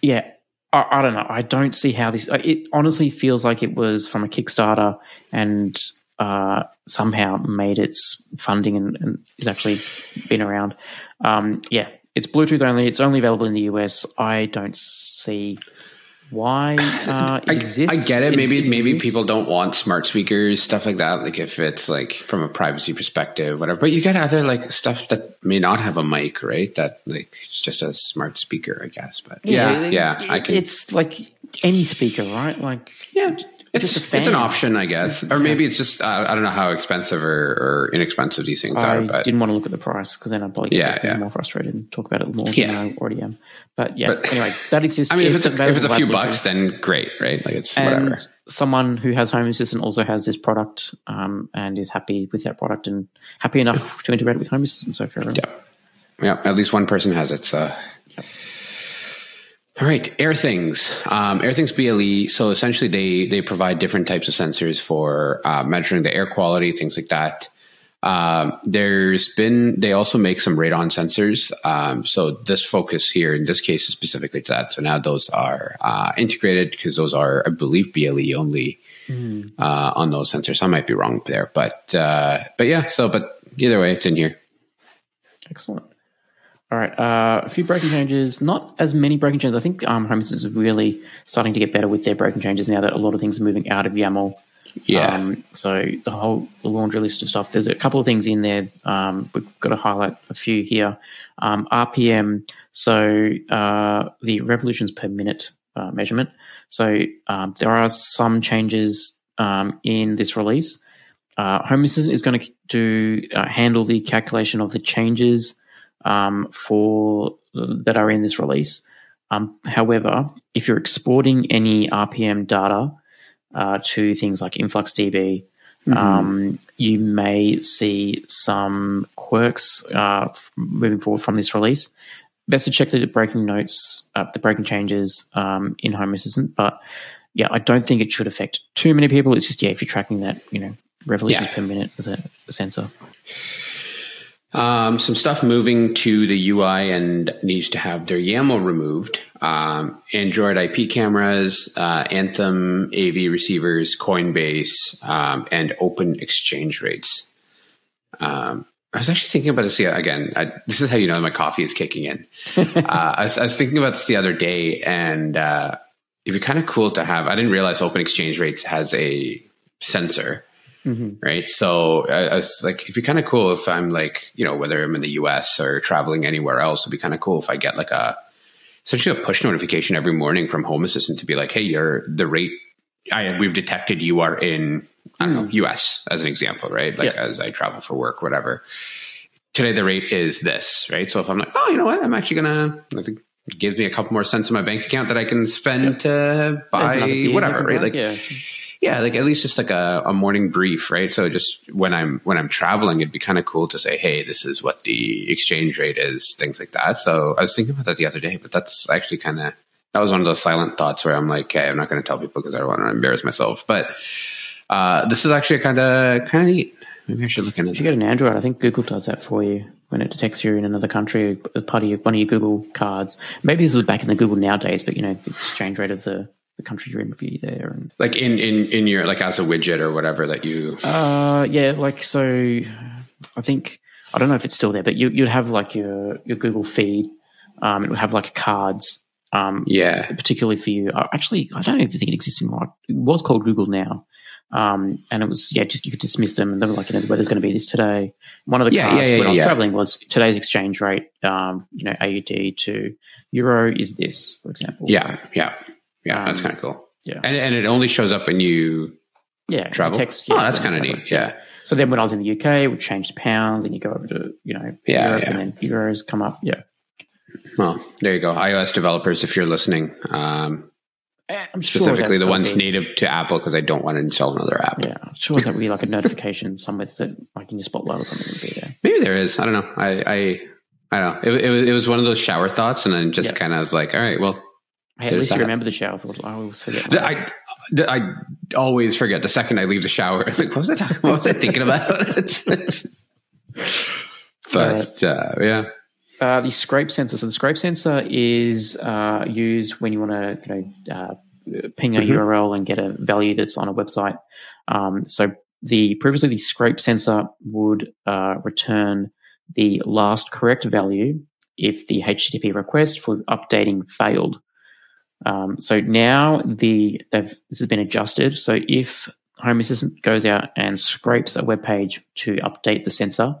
yeah, I, I don't know. I don't see how this. It honestly feels like it was from a Kickstarter and uh, somehow made its funding and, and is actually been around. Um, yeah, it's Bluetooth only. It's only available in the US. I don't see why *laughs* uh, it I, exists. I get it. It's- Maybe maybe people don't want smart speakers, stuff like that. Like if it's like from a privacy perspective, whatever. But you get other like stuff that may not have a mic, right? That like it's just a smart speaker, I guess. But yeah, yeah, it- I can. It's like any speaker, right? Like yeah, it's just a it's an option, I guess. Or maybe it's just uh, I don't know how expensive or, or inexpensive these things I are, but didn't want to look at the price because then I'd probably get Yeah, yeah. more frustrated and talk about it more Yeah. than I already am. But yeah, But- anyway, that exists. *laughs* I mean, if it's a, if it's a few bucks, then great, right? Like it's and whatever. someone who has Home Assistant also has this product um, and is happy with that product and happy enough to integrate it with Home Assistant. So fair enough. Yeah. Yeah, at least one person has it. So. All right, AirThings. Um, AirThings BLE. So essentially, they they provide different types of sensors for uh, measuring the air quality, things like that. Um, there's been they also make some radon sensors. Um, so this focus here in this case is specifically to that. So now those are uh, integrated because those are, I believe, BLE only uh, on those sensors. I might be wrong there, but uh, but yeah. So but either way, it's in here. Excellent. All right, uh, a few breaking changes. Not as many breaking changes. I think um, Home Assistant is really starting to get better with their breaking changes now that a lot of things are moving out of YAML. Yeah. Um, so the whole the laundry list of stuff. There's a couple of things in there. Um, we've got to highlight a few here. Um, RPM. So uh, the revolutions per minute uh, measurement. So um, there are some changes um, in this release. Uh, Home Assistant is going to do uh, handle the calculation of the changes um, for that are in this release. Um, however, if you're exporting any RPM data uh, to things like InfluxDB, um, you may see some quirks uh, moving forward from this release. Best to check the breaking notes, uh, the breaking changes um, in Home Assistant. But yeah, I don't think it should affect too many people. It's just yeah, if you're tracking that, you know, revolutions Yeah. per minute as a, a sensor. Um, some stuff moving to the UI and needs to have their YAML removed. Um, Android IP cameras, uh, Anthem AV receivers, Coinbase, um, and open exchange rates. Um, I was actually thinking about this again. I, this is how you know my coffee is kicking in. *laughs* uh, I, was, I was thinking about this the other day, and uh, it'd be kind of cool to have. I didn't realize Open Exchange Rates has a sensor right? So uh, I was like, it'd be kind of cool if I'm like, you know, whether I'm in the US or traveling anywhere else, it'd be kind of cool if I get like a essentially a push notification every morning from Home Assistant to be like, hey, you're the rate. I, we've detected you are in I don't know US as an example, right? Like Yeah. as I travel for work, whatever. Today the rate is this, right? So if I'm like, oh, you know what, I'm actually gonna like, gives me a couple more cents in my bank account that I can spend to buy whatever, right? Like yeah. Yeah, like at least just like a, a morning brief, right? So just when I'm when I'm traveling, it'd be kind of cool to say, hey, this is what the exchange rate is, things like that. So I was thinking about that the other day, but that's actually kind of that was one of those silent thoughts where I'm like, okay, I'm not going to tell people because I don't want to embarrass myself. But uh, this is actually kind of kind of neat. Maybe I should look into. If you get an Android, I think Google does that for you when it detects you're in another country, part of your, one of your Google cards. Maybe this was back in the Google nowadays, but you know the exchange rate of the, the country you're in would be there. And like in in in your like as a widget or whatever that you. Uh, yeah, like so. I think I don't know if it's still there, but you you'd have like your your Google feed. Um, it would have like cards. Um, yeah, particularly for you. Uh, actually, I don't even think it exists anymore. It was called Google Now. Um, and it was yeah, just you could dismiss them, and they were like, you know, the weather's going to be this today. One of the yeah, cars yeah, yeah, when I was traveling was today's exchange rate, um, you know, AUD to euro is this, for example. Yeah, yeah, yeah. that's Um, kind of cool. yeah. and and it only shows up when you yeah, travel. Text, oh, yeah, that's kind of neat. Yeah, So then when I was in the UK, we would change to pounds, and you go over to you know Yeah, Europe, yeah. and then euros come up. Yeah, well, there you go. iOS developers, if you're listening, um, Eh, I'm specifically that's the ones be- native to Apple, because I don't want to install another app. Yeah, I'm sure that would be like a notification *laughs* somewhere that like in your spotlight or something would be there. Maybe there is. I don't know. I I, I don't know. It, it, was, it was one of those shower thoughts, and then just Yeah. kind of was like, all right, well, Hey, at There's least that. you remember the shower. I always forget. the, I the, I always forget the second I leave the shower. Like, what was I talking? About? What was I thinking about? *laughs* But uh, yeah, Uh, the scrape sensor. So the scrape sensor is uh, used when you want to, you know, uh, ping a Mhm. URL and get a value that's on a website. Um, so the previously the scrape sensor would uh, return the last correct value if the HTTP request for updating failed. Um, so now the they've, this has been adjusted. So if Home Assistant goes out and scrapes a web page to update the sensor,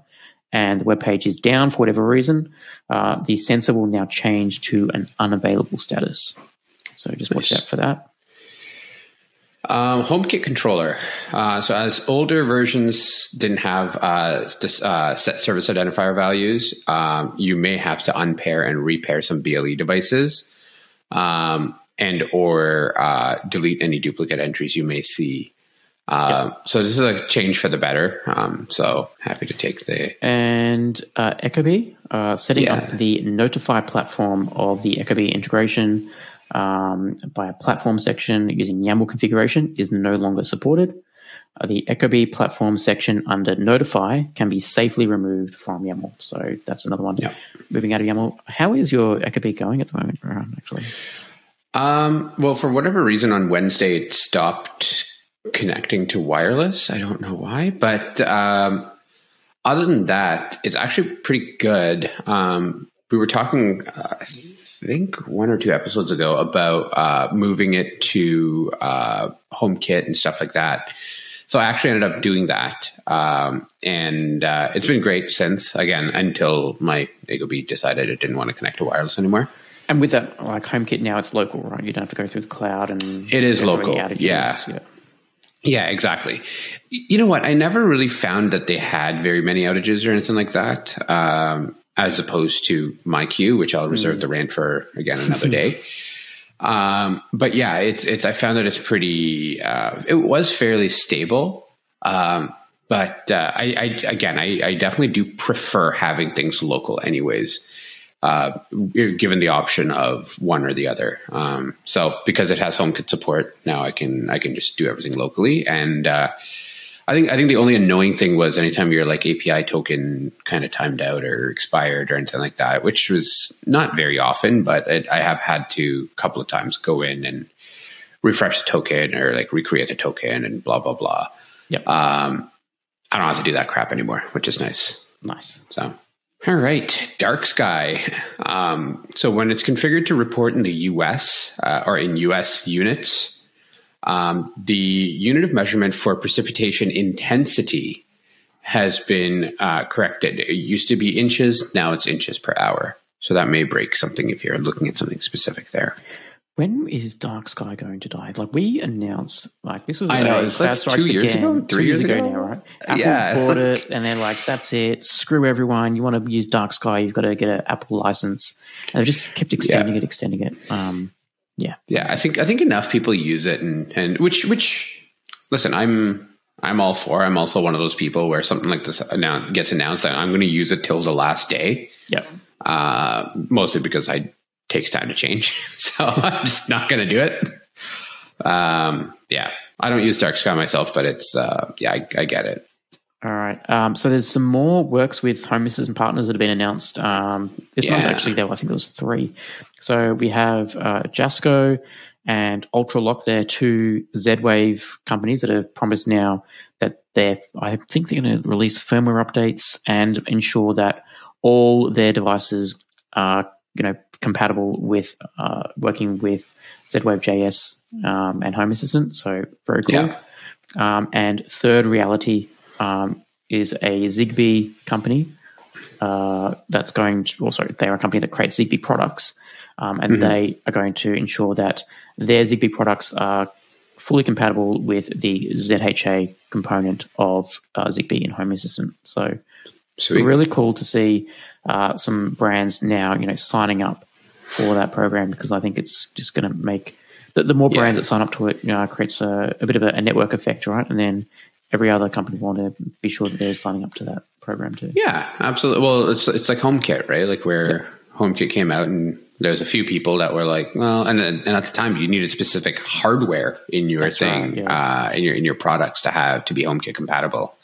and the web page is down for whatever reason, uh, the sensor will now change to an unavailable status. So just watch Nice. out for that. Um, HomeKit controller. Uh, so as older versions didn't have uh, uh, set service identifier values, um, you may have to unpair and repair some BLE devices, um, and or uh, delete any duplicate entries you may see. Um, So this is a change for the better. Um, so happy to take the And uh, Ecobee, uh, setting Yeah. up the Notify platform of the Ecobee integration um, by a platform section using YAML configuration is no longer supported. Uh, the Ecobee platform section under Notify can be safely removed from YAML. So that's another one. Yeah. Moving out of YAML. How is your Ecobee going at the moment, Rohan, actually? Um, well, for whatever reason, on Wednesday it stopped connecting to wireless. I don't know why, but um, other than that, it's actually pretty good. Um, we were talking, uh, I think, one or two episodes ago about uh, moving it to uh, HomeKit and stuff like that. So I actually ended up doing that, um, and uh, it's been great since. Again, until my Ecobee decided it didn't want to connect to wireless anymore. And with that, like HomeKit now, it's local, right? You don't have to go through the cloud and It is go through any local, yeah. yeah. Yeah, exactly. You know what? I never really found that they had very many outages or anything like that, um, as opposed to MyQ, which I'll reserve the rant for again another day. *laughs* um, but yeah, it's it's. I found that it's pretty. Uh, it was fairly stable, um, but uh, I, I again, I, I definitely do prefer having things local, anyways uh, given the option of one or the other. Um, so because it has HomeKit support, now I can I can just do everything locally. And uh, I think I think the only annoying thing was anytime your like API token kind of timed out or expired or anything like that, which was not very often, but it, I have had to a couple of times go in and refresh the token or like recreate the token and blah blah blah. Yep. Um, I don't have to do that crap anymore, which is nice. nice. So, all right, dark sky. Um, so when it's configured to report in the US uh, or in US units, um, the unit of measurement for precipitation intensity has been uh, corrected. It used to be inches, now it's inches per hour. So that may break something if you're looking at something specific there. When is Dark Sky going to die? Like we announced, like this was I know, it's like two years again, ago? Three years years ago ago? now, right? Apple Yeah. bought it, *laughs* and they're like, "That's it. Screw everyone. You want to use Dark Sky? You've got to get an Apple license." And they just kept extending it, extending it. Um, yeah, Yeah, I think I think enough people use it, and and which which listen, I'm I'm all for. I'm also one of those people where something like this annou- gets announced, and I'm going to use it till the last day. yeah, Uh, mostly because I takes time to change. *laughs* So I'm just not going to do it. Um, yeah, I don't use dark sky myself, but it's uh, yeah, I, I get it. All right. Um, so there's some more works with home assistant partners that have been announced. Um, this Yeah. month actually there, I think there was three. So we have uh, Jasco and Ultraloq. They're two Z-Wave companies that have promised now that they're. I think they're going to release firmware updates and ensure that all their devices are you know compatible with uh, working with Z-Wave JS um, and Home Assistant. So very cool. Yeah. Um, and Third Reality um, is a Zigbee company uh, that's going to, or sorry, they are a company that creates Zigbee products. Um, and they are going to ensure that their Zigbee products are fully compatible with the ZHA component of uh, Zigbee in Home Assistant. So Sweet. really cool to see uh, some brands now, you know, signing up for that program because I think it's just going to make the, the more brands Yeah. that sign up to it, you know, creates a, a bit of a, a network effect, right? And then every other company want to be sure that they're signing up to that program too. Yeah, absolutely. Well, it's it's like HomeKit, right? Like where HomeKit came out, and there was a few people that were like, well, and and at the time you needed specific hardware in your That's thing, right, yeah. uh, in your in your products to have to be HomeKit compatible.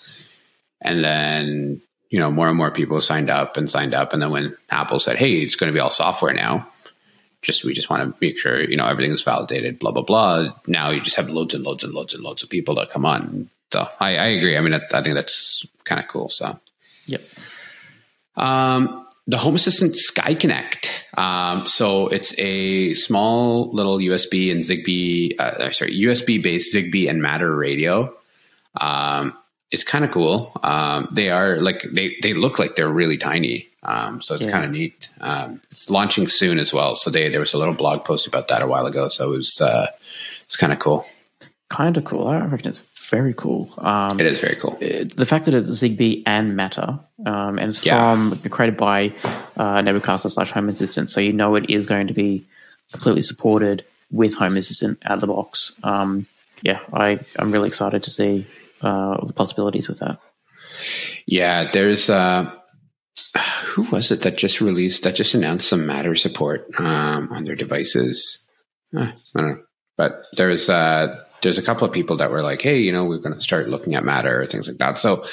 And then you know more and more people signed up and signed up, and then when Apple said, hey, it's going to be all software now. Just we just want to make sure you know everything is validated. Blah blah blah. Now you just have loads and loads and loads and loads of people that come on. So I, I agree. I mean, I, I think that's kind of cool. So Yep. um, the Home Assistant Sky Connect. Um, so it's a small little USB and Zigbee, uh, sorry, USB based Zigbee and Matter radio. Um, it's kind of cool. Um, they are like they they look like they're really tiny. Um, so it's Yeah. kind of neat. Um, it's launching soon as well. So they there was a little blog post about that a while ago. So it was uh, it's kind of cool. Kind of cool. I reckon it's very cool. Um, It is very cool. uh, the fact that it's Zigbee and Matter, um, and it's Yeah. from created by uh, Nabu Casa slash Home Assistant, so you know it is going to be completely supported with Home Assistant out of the box. Um, yeah, I I'm really excited to see uh, the possibilities with that. Yeah, there's uh who was it that just released that just announced some Matter support um, on their devices? Uh, I don't know, but there's uh there's a couple of people that were like, hey, you know, we're going to start looking at Matter or things like that. So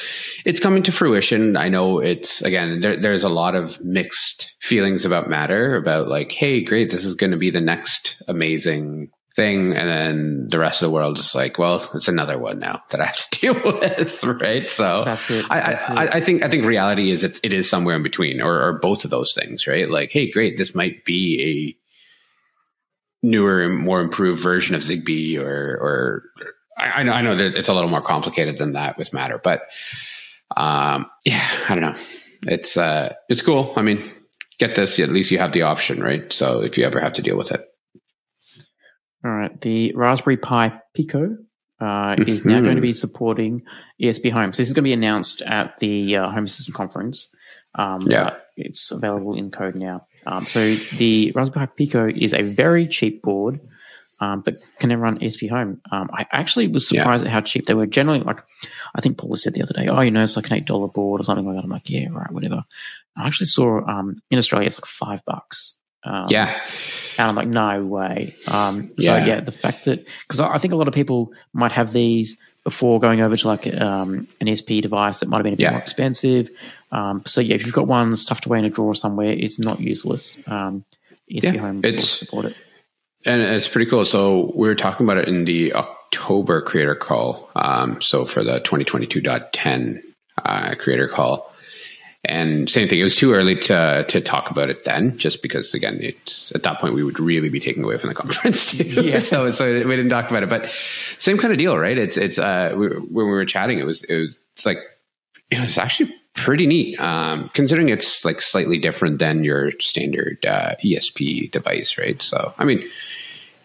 it's coming to fruition. I know it's again there, there's a lot of mixed feelings about Matter about like, hey, great, this is going to be the next amazing thing and then the rest of the world is like well it's another one now that i have to *laughs* deal with right so That's it. I, That's I, it. I think I think reality is it's, it is somewhere in between, or, or both of those things, right? Like, hey, great, this might be a newer and more improved version of Zigbee, or or I, I know I know that it's a little more complicated than that with Matter, but um, yeah, I don't know. It's uh, it's cool. I mean, get this. At least you have the option, right? So if you ever have to deal with it, All right, the Raspberry Pi Pico uh, is now going to be supporting ESPHome. So this is going to be announced at the uh, Home Assistant conference. Um, Yeah. it's available in code now. Um, so the Raspberry Pi Pico is a very cheap board, um, but can it run ESPHome? Um, I actually was Yeah. surprised at how cheap they were. Generally, like I think Paula said the other day, oh, you know, it's like an eight dollar board or something like that. I'm like, yeah, right, whatever. I actually saw um, in Australia it's like five bucks. Um, yeah, and I'm like, no way. Um, so Yeah. yeah. the fact that because I I think a lot of people might have these before going over to like um, an ESP device that might have been a bit Yeah. more expensive. Um, so yeah, if you've got one stuffed away in a drawer somewhere, it's not useless. Um, ESP Yeah, Home it's- support it. And it's pretty cool. So we were talking about it in the October creator call. Um, so for the 2022.10 uh, creator call. And same thing, it was too early to to talk about it then, just because again, it's at that point we would really be taking away from the *laughs* conference too. Yeah. so so we didn't talk about it, but same kind of deal, right? It's it's uh, we, when we were chatting, it was it was it's like it was actually pretty neat, um, considering it's like slightly different than your standard uh, ESP device, right? So I mean,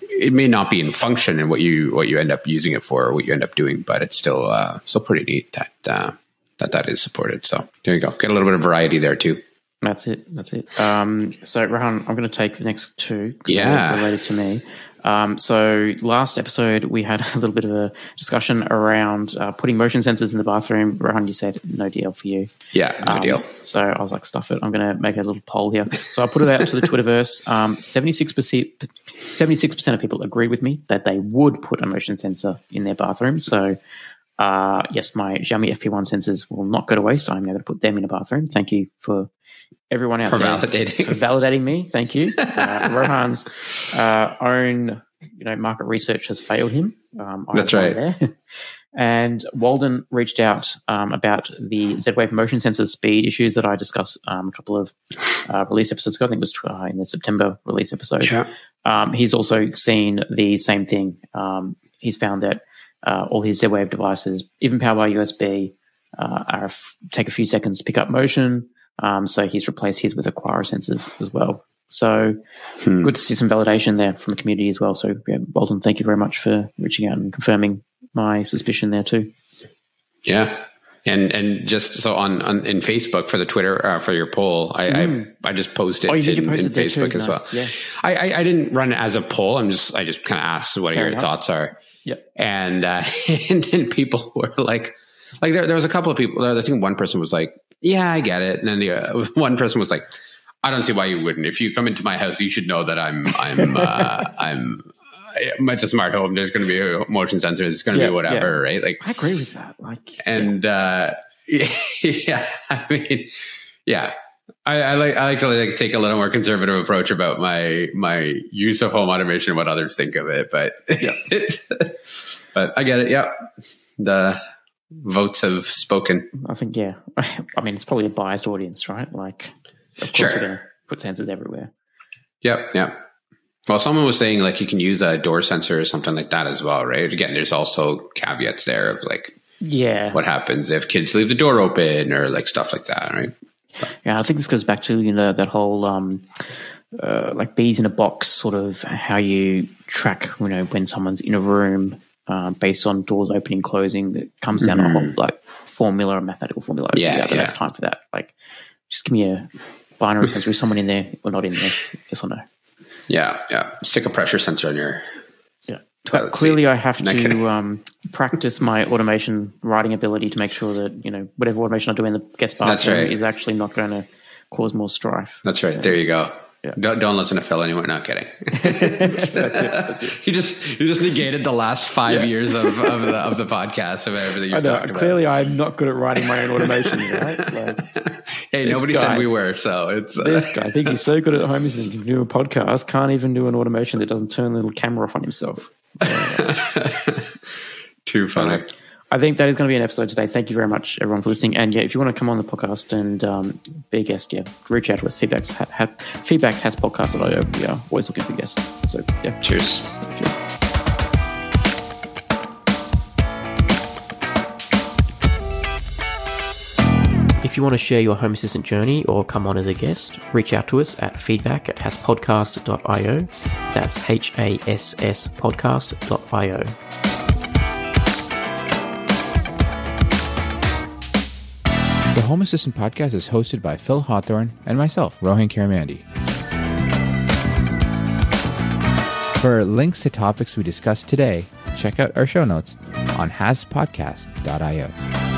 it may not be in function in what you what you end up using it for or what you end up doing, but it's still uh, still pretty neat that uh, that that is supported. So there you go, get a little bit of variety there too. That's it. That's it. Um, so, Rohan, I'm going to take the next two. Yeah. Related to me. Um, so, last episode, we had *laughs* a little bit of a discussion around uh, putting motion sensors in the bathroom. Rohan, you said no deal for you. Yeah, no Um, deal. So I was like, stuff it. I'm going to make a little poll here. So I put it out to the Twitterverse. Um, 76%, 76% of people agreed with me that they would put a motion sensor in their bathroom. So, uh, yes, my Xiaomi FP1 sensors will not go to waste. I'm going to put them in a bathroom. Thank you for everyone out For there validating. for validating me. Thank you. *laughs* Uh, Rohan's uh, own, you know, market research has failed him. Um, That's right. There. And Walden reached out um, about the Z-Wave motion sensor speed issues that I discussed um, a couple of uh, release episodes ago. I think it was uh, in the September release episode. Yeah. Um, he's also seen the same thing. Um, he's found that uh, all his Z-Wave devices, even powered by USB, uh, are take a few seconds to pick up motion. Um, so he's replaced his with Acquire sensors as well. So Hmm. good to see some validation there from the community as well. So yeah, Walden, thank you very much for reaching out and confirming my suspicion there too. Yeah. And and just so on, on in Facebook for the Twitter uh, for your poll, I, I I just posted Oh, you did? in, posted in there too. Facebook as Nice. well. Yeah. I, I I didn't run it as a poll. I'm just I just kind of asked what Fair your enough. thoughts are. Yep. And uh, *laughs* and then people *laughs* were like, like there there was a couple of people. I think one person was like, "Yeah, I get it," and then the uh, *laughs* one person was like, "I don't see why you wouldn't. If you come into my house, you should know that I'm I'm uh, I'm." It's a smart home. There's going to be a motion sensor. There's going to Yeah, be whatever, right? Like, I agree with that. Like, and uh, yeah, I mean, yeah, I, I like I like to like take a little more conservative approach about my my use of home automation and what others think of it, but Yeah. *laughs* but I get it. Yeah, the votes have spoken. I think yeah. *laughs* I mean, it's probably a biased audience, right? Like, of course, Sure. we're going to put sensors everywhere. Yep, yep. Well, someone was saying like you can use a door sensor or something like that as well, right? Again, there's also caveats there of like Yeah, what happens if kids leave the door open or like stuff like that, right? Yeah. I think this goes back to you know that whole um, uh, like bees in a box sort of how you track you know when someone's in a room uh, based on doors opening closing. That comes down to a whole like formula, a mathematical formula. Mm-hmm. Yeah, I don't yeah. have time for that. Like, just give me a binary *laughs* sensor. Is someone in there or not in there? Yes or no? Yeah, yeah. Stick a pressure sensor on your Clearly. I have to um, practice my automation writing ability to make sure that you know whatever automation I do in the guest bathroom right. is actually not going to cause more strife. That's right. There you go. Yeah. Don't, don't listen to Phil anymore. Not kidding. *laughs* *laughs* that's it. That's it. you just you just negated the last five Yeah. years of, of the of the *laughs* podcast of everything you've know. talked about. Clearly, I'm not good at writing my own automation. Right? Like, hey, nobody guy- said we were, so it's uh, this guy thinks he's so good at home. He can do a podcast. Can't even do an automation that doesn't turn the little camera off on himself. *laughs* too funny. I think that is going to be an episode today. Thank you very much, everyone, for listening. And yeah, if you want to come on the podcast and um, be a guest, yeah, reach out to us. Feedback's ha- ha- feedback hasspodcast.io. We are always looking for guests. So yeah, Cheers. cheers. If you want to share your Home Assistant journey or come on as a guest, reach out to us at feedback at hasspodcast.io. That's H A S S podcast.io. The Home Assistant podcast is hosted by Phil Hawthorne and myself, Rohan Karamandi. For links to topics we discussed today, check out our show notes on hasspodcast.io.